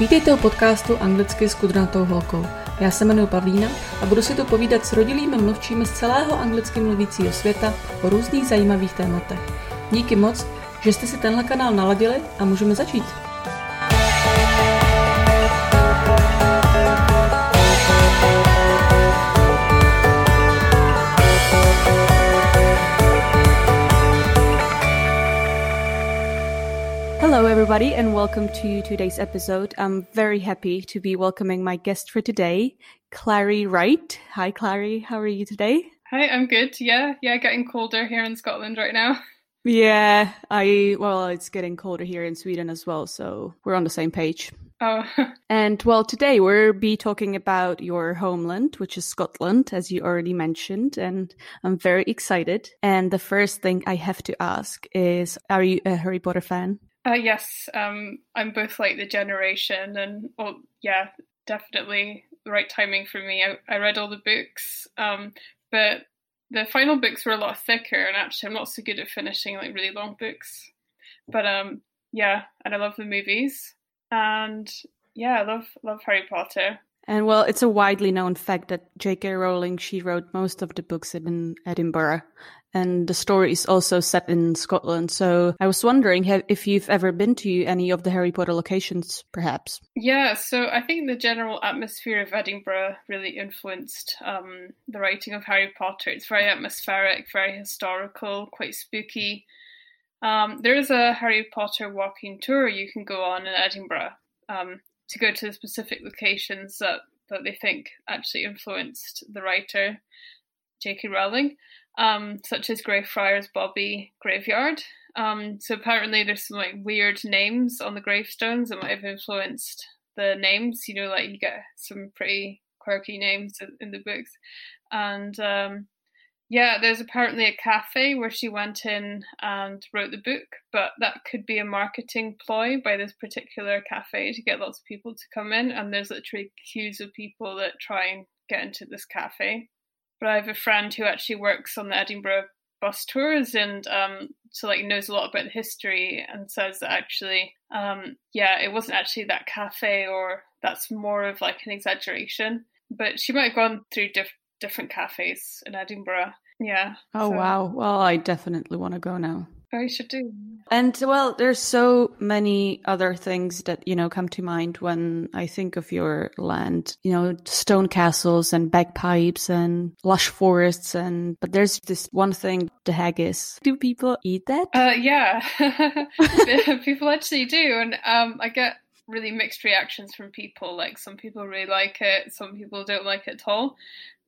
Vítejte u podcastu Anglicky s kudrnatou holkou. Já se jmenuji Pavlína a budu si tu povídat s rodilými mluvčími z celého anglicky mluvícího světa o různých zajímavých tématech. Díky moc, že jste si tenhle kanál naladili a můžeme začít. Hello, everybody, and welcome to today's episode. I'm very happy to be welcoming my guest for today, Clary Wright. Hi, Clary. How are you today? Hi, I'm good. Yeah, yeah, getting colder here in Scotland right now. Yeah, I, well, it's getting colder here in Sweden as well, so we're on the same page. Oh, And well, today we'll be talking about your homeland, which is Scotland, as you already mentioned, and I'm very excited. And the first thing I have to ask is, are you a Harry Potter fan? Uh, yes. Um, I'm both like the generation, and well, yeah, definitely the right timing for me. I, I read all the books, um, but the final books were a lot thicker, and actually, I'm not so good at finishing like really long books. But um, yeah, and I love the movies, and yeah, I love love Harry Potter. And well, it's a widely known fact that J.K. Rowling she wrote most of the books in Edinburgh, and the story is also set in Scotland. So I was wondering if you've ever been to any of the Harry Potter locations, perhaps. Yeah, so I think the general atmosphere of Edinburgh really influenced um, the writing of Harry Potter. It's very atmospheric, very historical, quite spooky. Um, there is a Harry Potter walking tour you can go on in Edinburgh um, to go to the specific locations that, that they think actually influenced the writer, J.K. Rowling, um, such as Greyfriars Bobby Graveyard. Um, so apparently there's some like weird names on the gravestones that might have influenced the names. You know, like you get some pretty quirky names in, the books, and um, yeah, there's apparently a cafe where she went in and wrote the book, but that could be a marketing ploy by this particular cafe to get lots of people to come in. And there's literally queues of people that try and get into this cafe. But I have a friend who actually works on the Edinburgh bus tours and um, so like knows a lot about the history and says that actually, um, yeah, it wasn't actually that cafe or that's more of like an exaggeration. But she might have gone through diff- different cafes in Edinburgh. Yeah. Oh so- wow! Well, I definitely want to go now. You should do. And well, there's so many other things that, you know, come to mind when I think of your land, you know, stone castles and bagpipes and lush forests. And, but there's this one thing, the haggis. Do people eat that? Uh, yeah, people actually do, and um, I get really mixed reactions from people. Like some people really like it, some people don't like it at all.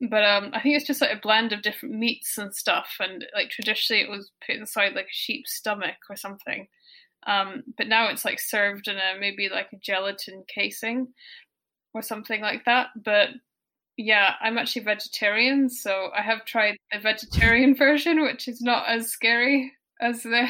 But um, I think it's just like a blend of different meats and stuff. And like traditionally, it was put inside like a sheep's stomach or something. Um, but now it's like served in a maybe like a gelatin casing or something like that. But yeah, I'm actually vegetarian, so I have tried the vegetarian version, which is not as scary as the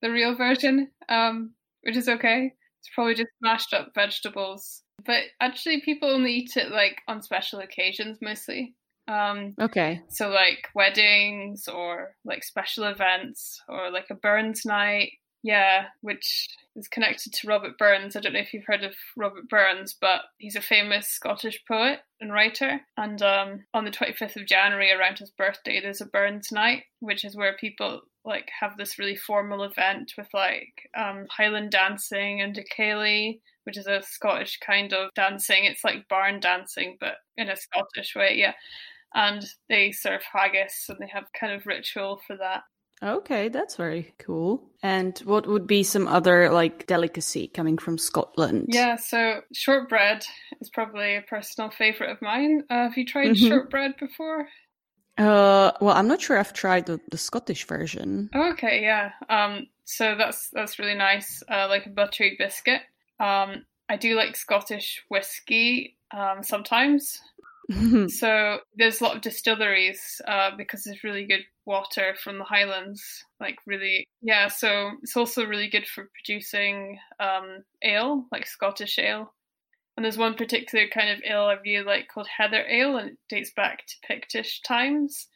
the real version, um, which is okay. It's probably just mashed up vegetables. But actually, people only eat it like on special occasions mostly. Um, Okay. so like weddings or like special events or like a Burns night. Yeah, which is connected to Robert Burns. I don't know if you've heard of Robert Burns, but he's a famous Scottish poet and writer. And um, on the 25th of January, around his birthday, there's a Burns night, which is where people like have this really formal event with like um, Highland dancing and the céilí, which is a Scottish kind of dancing. It's like barn dancing, but in a Scottish way, yeah. And they serve haggis and they have kind of ritual for that. Okay, that's very cool. And what would be some other like delicacy coming from Scotland? Yeah, so shortbread is probably a personal favorite of mine. Uh, have you tried Mhm. shortbread before? Uh, well, I'm not sure I've tried the, the Scottish version. Oh, okay, yeah. Um, so that's that's really nice, uh, like a buttery biscuit. Um, I do like Scottish whiskey um, sometimes. So there's a lot of distilleries uh, because there's really good water from the Highlands. Like really, yeah. So it's also really good for producing um, ale, like Scottish ale. And there's one particular kind of ale I really like called Heather Ale, and it dates back to Pictish times,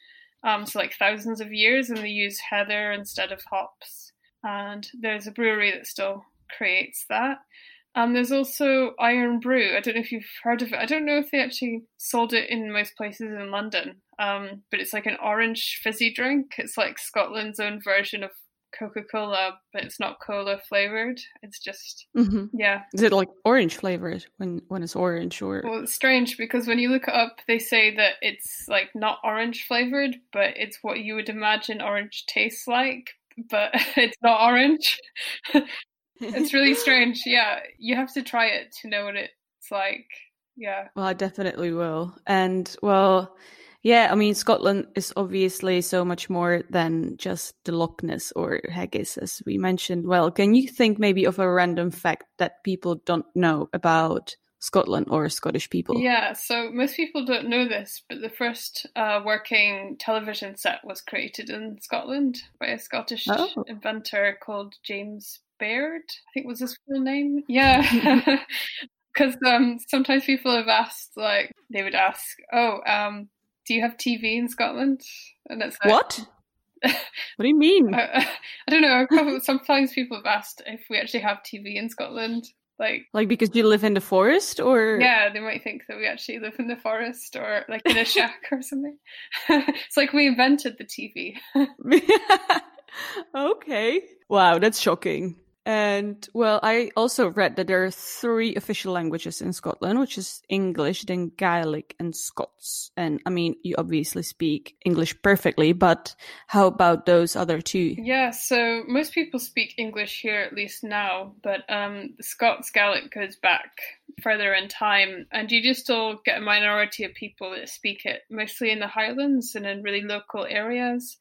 um, so like thousands of years, and they use heather instead of hops. And there's a brewery that still creates that. Um, there's also Irn-Bru. I don't know if you've heard of it. I don't know if they actually sold it in most places in London. Um, but it's like an orange fizzy drink. It's like Scotland's own version of Coca Cola, but it's not cola flavored. It's just hmm yeah. Is it like orange flavored when when it's orange or? Well, it's strange because when you look it up, they say that it's like not orange flavored, but it's what you would imagine orange tastes like, but it's not orange. it's really strange. Yeah, you have to try it to know what it's like. Yeah. Well, I definitely will. And well, yeah, I mean, Scotland is obviously so much more than just the Loch Ness or haggis, as we mentioned. Well, can you think maybe of a random fact that people don't know about Scotland or Scottish people? Yeah, so most people don't know this, but the first uh, working television set was created in Scotland by a Scottish Oh. inventor called James Baird. I think was his full name. Yeah. Because um, sometimes people have asked, like, they would ask, "Oh, um, do you have TV in Scotland?" And it's like, What? what do you mean? I, I don't know. Sometimes people have asked if we actually have TV in Scotland. Like, Like because you live in the forest or? yeah, they might think that we actually live in the forest or like in a shack or something. it's like we invented the TV. okay. Wow, that's shocking. And well, I also read that there are three official languages in Scotland, which is English, then Gaelic, and Scots. And I mean, you obviously speak English perfectly, but how about those other two? Yeah, so most people speak English here, at least now, but um, Scots Gaelic goes back further in time, and you do still get a minority of people that speak it, mostly in the Highlands and in really local areas.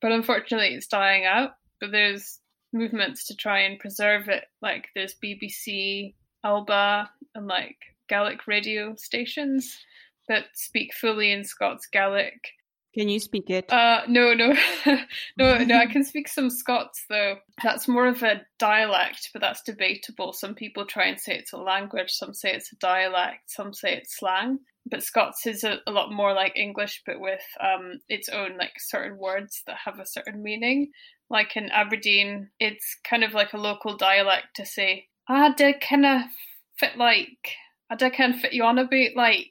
But unfortunately, it's dying out. But there's movements to try and preserve it, like there's BBC, Alba, and like Gaelic radio stations that speak fully in Scots Gaelic. Can you speak it? Uh, no, no, no, no. I can speak some Scots though. That's more of a dialect, but that's debatable. Some people try and say it's a language. Some say it's a dialect. Some say it's slang. But Scots is a, a lot more like English, but with um, its own like certain words that have a certain meaning. Like in Aberdeen, it's kind of like a local dialect to say, "I did kind of fit like, I did kind of fit you on a bit like,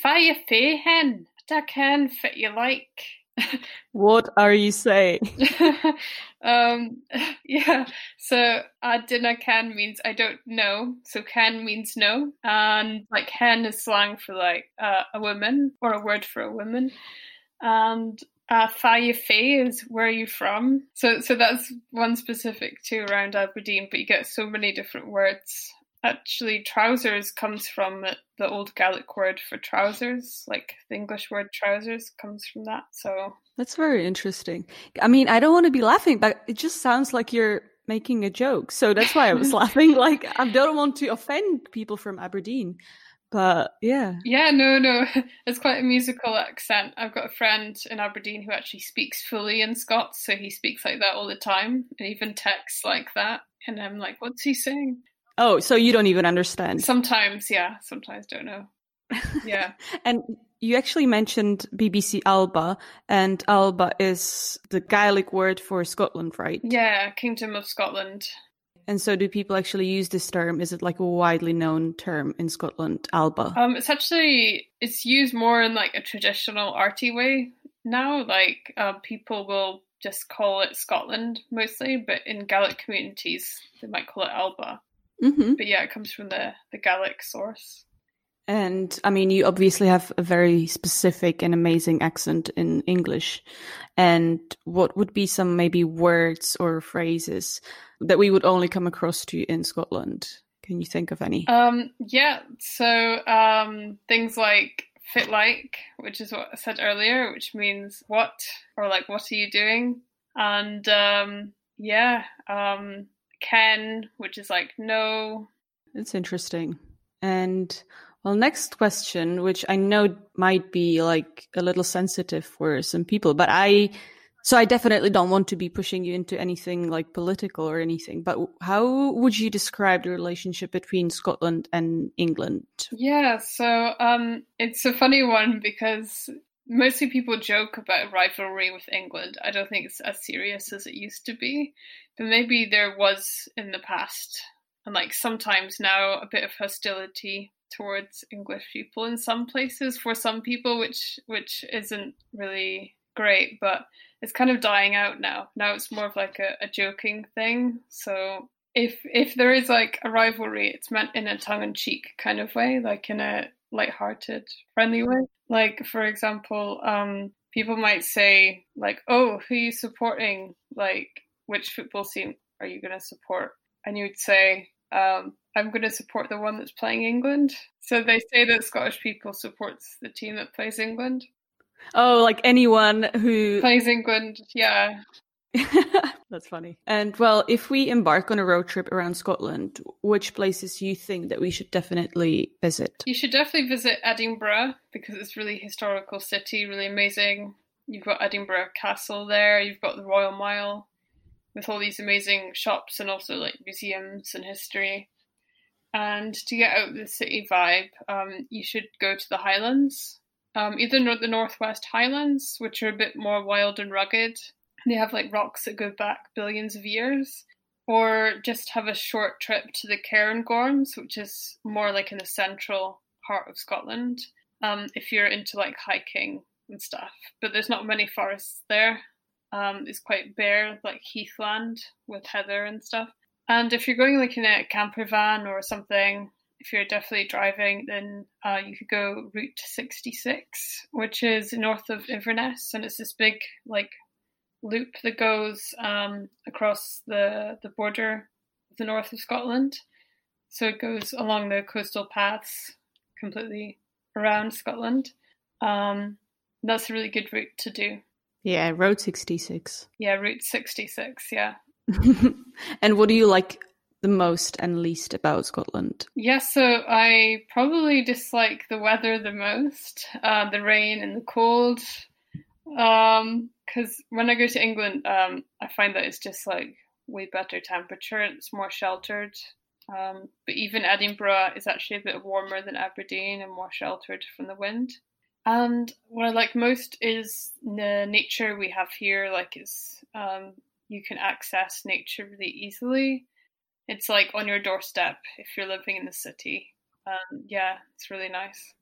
fire fae hen." I can fit you like. what are you saying? um, yeah. So I dinna can means I don't know. So can means no, and like hen is slang for like uh, a woman or a word for a woman, and uh, Faye is where are you from? So so that's one specific to around Aberdeen, but you get so many different words. Actually, trousers comes from the, the old Gaelic word for trousers. Like the English word trousers comes from that. So That's very interesting. I mean, I don't want to be laughing, but it just sounds like you're making a joke. So that's why I was laughing. Like, I don't want to offend people from Aberdeen. But yeah. Yeah, no, no. It's quite a musical accent. I've got a friend in Aberdeen who actually speaks fully in Scots, so he speaks like that all the time and even texts like that. And I'm like, what's he saying? Oh, so you don't even understand. Sometimes, yeah, sometimes don't know. Yeah. and you actually mentioned BBC Alba, and Alba is the Gaelic word for Scotland, right? Yeah, Kingdom of Scotland. And so, do people actually use this term? Is it like a widely known term in Scotland, Alba? Um, it's actually it's used more in like a traditional arty way now. Like uh, people will just call it Scotland mostly, but in Gaelic communities they might call it Alba. hmm But yeah, it comes from the the Gaelic source. And I mean, you obviously have a very specific and amazing accent in English. And what would be some maybe words or phrases that we would only come across to in Scotland? Can you think of any? Um, yeah, so um, things like fit like, which is what I said earlier, which means what or like what are you doing? And um, yeah, um, can, which is like no. It's interesting. And well, next question, which I know might be like a little sensitive for some people, but I, so I definitely don't want to be pushing you into anything like political or anything, but how would you describe the relationship between Scotland and England? Yeah, so um, it's a funny one because mostly people joke about rivalry with England. I don't think it's as serious as it used to be, but maybe there was in the past. and like sometimes now a bit of hostility towards English people in some places for some people, which which isn't really great, but it's kind of dying out now. Now it's more of like a, a joking thing. So if if there is like a rivalry, it's meant in a tongue in cheek kind of way, like in a light-hearted, friendly way. Like for example, um, people might say like, "Oh, who are you supporting? Like, which football team are you going to support?" And you'd say, um, "I'm going to support the one that's playing England." So they say that Scottish people supports the team that plays England. Oh, like anyone who plays England, yeah. That's funny. And well, if we embark on a road trip around Scotland, which places do you think that we should definitely visit? You should definitely visit Edinburgh because it's really historical city, really amazing. You've got Edinburgh Castle there, you've got the Royal Mile with all these amazing shops and also like museums and history. And to get out the city vibe, um, you should go to the Highlands, um, either the Northwest Highlands, which are a bit more wild and rugged, they have like rocks that go back billions of years, or just have a short trip to the Cairngorms, which is more like in the central part of Scotland. Um, if you're into like hiking and stuff, but there's not many forests there. Um, it's quite bare, like heathland with heather and stuff. And if you're going like in a camper van or something, if you're definitely driving, then uh, you could go Route 66, which is north of Inverness, and it's this big like loop that goes um, across the, the border of the north of Scotland. So it goes along the coastal paths completely around Scotland. Um, that's a really good route to do. Yeah, Route 66. Yeah, Route 66, yeah. and what do you like the most and least about Scotland? Yeah, so I probably dislike the weather the most, uh, the rain and the cold. Um, because when I go to England, um, I find that it's just like way better temperature. It's more sheltered. Um, but even Edinburgh is actually a bit warmer than Aberdeen and more sheltered from the wind. And what I like most is the nature we have here. Like, it's um, you can access nature really easily. It's like on your doorstep if you're living in the city. Um, yeah, it's really nice.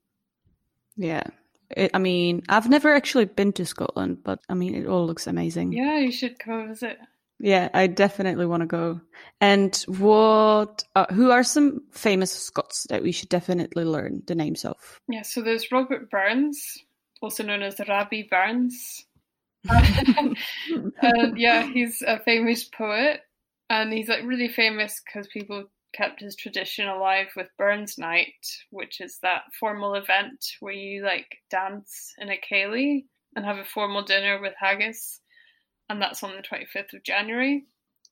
Yeah, it, I mean, I've never actually been to Scotland, but I mean, it all looks amazing. Yeah, you should come visit. Yeah, I definitely want to go. And what? Uh, who are some famous Scots that we should definitely learn the names of? Yeah, so there's Robert Burns, also known as Rabbie Burns. and yeah, he's a famous poet, and he's like really famous because people kept his tradition alive with Burns Night, which is that formal event where you like dance in a céilí and have a formal dinner with haggis, and that's on the 25th of January.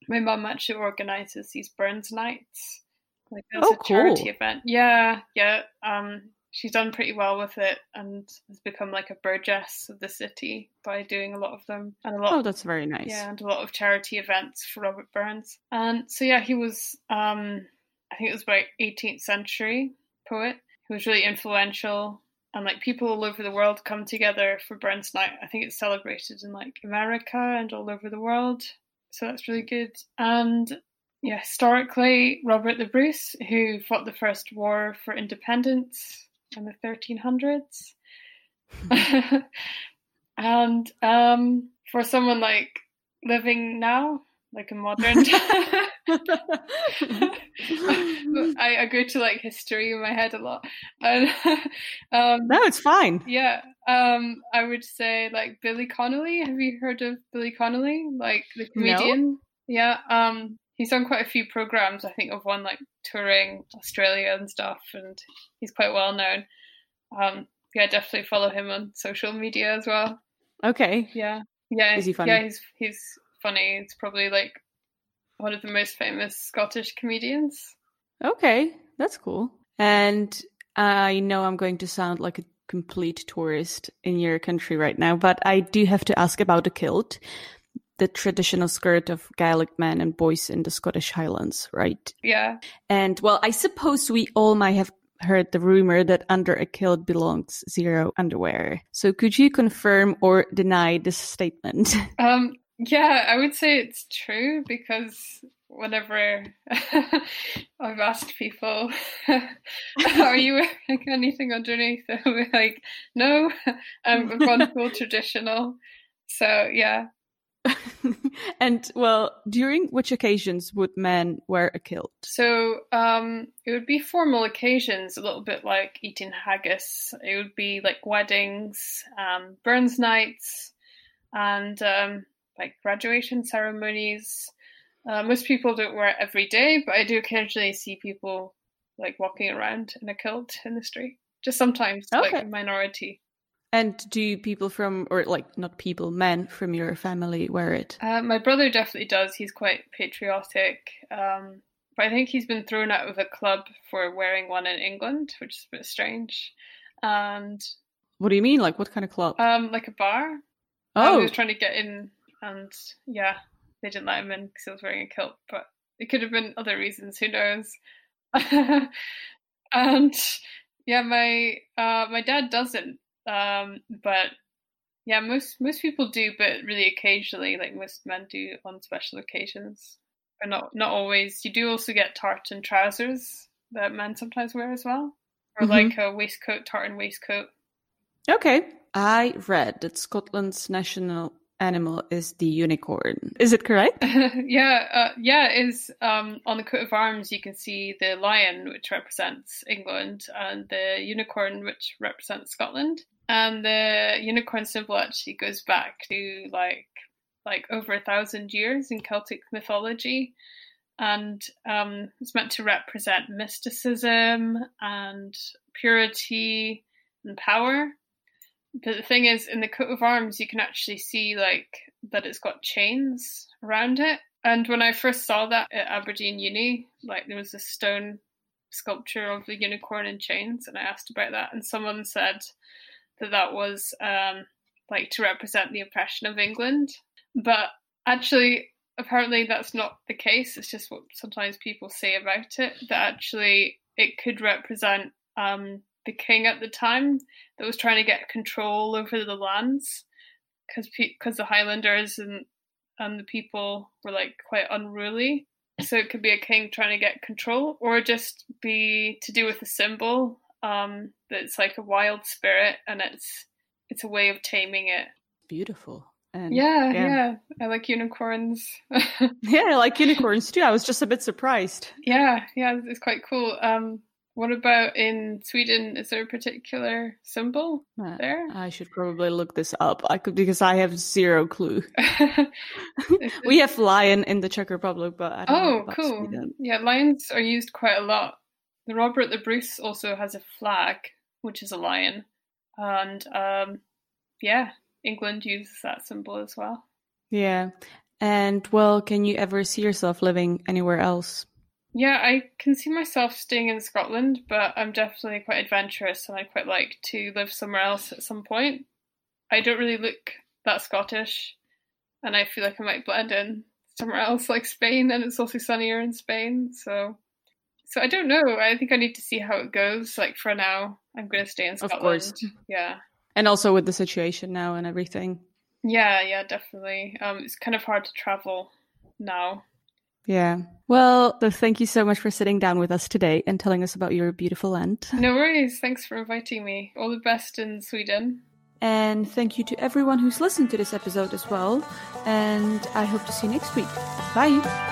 My mum actually organises these Burns Nights, like as oh, a charity event. Yeah, yeah. Um, she's done pretty well with it and has become like a burgess of the city by doing a lot of them and a lot. Oh, that's very nice. Yeah, and a lot of charity events for Robert Burns. And so yeah, he was. Um, I think it was about 18th century poet who was really influential. And like people all over the world come together for Burns Night. I think it's celebrated in like America and all over the world. So that's really good. And yeah, historically, Robert the Bruce, who fought the first war for independence in the 1300s. and um, for someone like living now, like a modern. I, I go to like history in my head a lot. And, um, no, it's fine. Yeah. Um, I would say like Billy Connolly. Have you heard of Billy Connolly? Like the comedian? No. Yeah. Um, he's done quite a few programs. I think of one like touring Australia and stuff, and he's quite well known. Um, yeah, definitely follow him on social media as well. Okay. Yeah. Yeah. Is he funny? Yeah, he's he's funny. It's probably like one of the most famous Scottish comedians. Okay, that's cool. And I know I'm going to sound like a complete tourist in your country right now, but I do have to ask about the kilt, the traditional skirt of Gaelic men and boys in the Scottish Highlands, right? Yeah. And well, I suppose we all might have heard the rumor that under a kilt belongs zero underwear. So could you confirm or deny this statement? Um, yeah, I would say it's true because whenever I've asked people, "Are you wearing anything underneath?" They're like, "No, I'm gone full traditional." So yeah. and well, during which occasions would men wear a kilt? So um, it would be formal occasions, a little bit like eating haggis. It would be like weddings, um, Burns nights, and um, like graduation ceremonies. Uh, most people don't wear it every day, but I do occasionally see people like walking around in a kilt in the street. Just sometimes, okay. like a minority. And do people from, or like not people, men from your family wear it? Uh, my brother definitely does. He's quite patriotic. Um, but I think he's been thrown out of a club for wearing one in England, which is a bit strange. And what do you mean? Like what kind of club? Um, like a bar. Oh, he was trying to get in, and yeah, they didn't let him in because he was wearing a kilt. But it could have been other reasons. Who knows? and yeah, my uh, my dad doesn't. Um, but yeah, most most people do, but really occasionally, like most men do on special occasions, but not not always. You do also get tartan trousers that men sometimes wear as well, or mm-hmm. like a waistcoat, tartan waistcoat. Okay, I read that Scotland's national animal is the unicorn. Is it correct? yeah, uh, yeah. Is um, on the coat of arms you can see the lion, which represents England, and the unicorn, which represents Scotland. And the unicorn symbol actually goes back to like like over a thousand years in Celtic mythology, and um, it's meant to represent mysticism and purity and power but the thing is, in the coat of arms, you can actually see like that it's got chains around it. And when I first saw that at Aberdeen Uni, like there was a stone sculpture of the unicorn in chains, and I asked about that, and someone said that that was um, like to represent the oppression of England. But actually, apparently, that's not the case. It's just what sometimes people say about it. That actually it could represent um, the king at the time that was trying to get control over the lands because because the Highlanders and and the people were like quite unruly. So it could be a king trying to get control, or just be to do with a symbol um, that's like a wild spirit, and it's it's a way of taming it. Beautiful. And, yeah, yeah, yeah, I like unicorns. yeah, I like unicorns too. I was just a bit surprised. Yeah, yeah, it's quite cool. Um, what about in Sweden? Is there a particular symbol uh, there? I should probably look this up. I could because I have zero clue. we have lion in the Czech Republic, but I oh, cool. Sweden. Yeah, lions are used quite a lot. The Robert the Bruce also has a flag, which is a lion, and um, yeah, England uses that symbol as well. Yeah, and well, can you ever see yourself living anywhere else? Yeah, I can see myself staying in Scotland, but I'm definitely quite adventurous and I quite like to live somewhere else at some point. I don't really look that Scottish and I feel like I might blend in somewhere else like Spain and it's also sunnier in Spain, so so I don't know. I think I need to see how it goes. Like for now, I'm going to stay in Scotland. Of course. Yeah. And also with the situation now and everything. Yeah, yeah, definitely. Um, it's kind of hard to travel now. Yeah. Well, thank you so much for sitting down with us today and telling us about your beautiful land. No worries. Thanks for inviting me. All the best in Sweden. And thank you to everyone who's listened to this episode as well. And I hope to see you next week. Bye.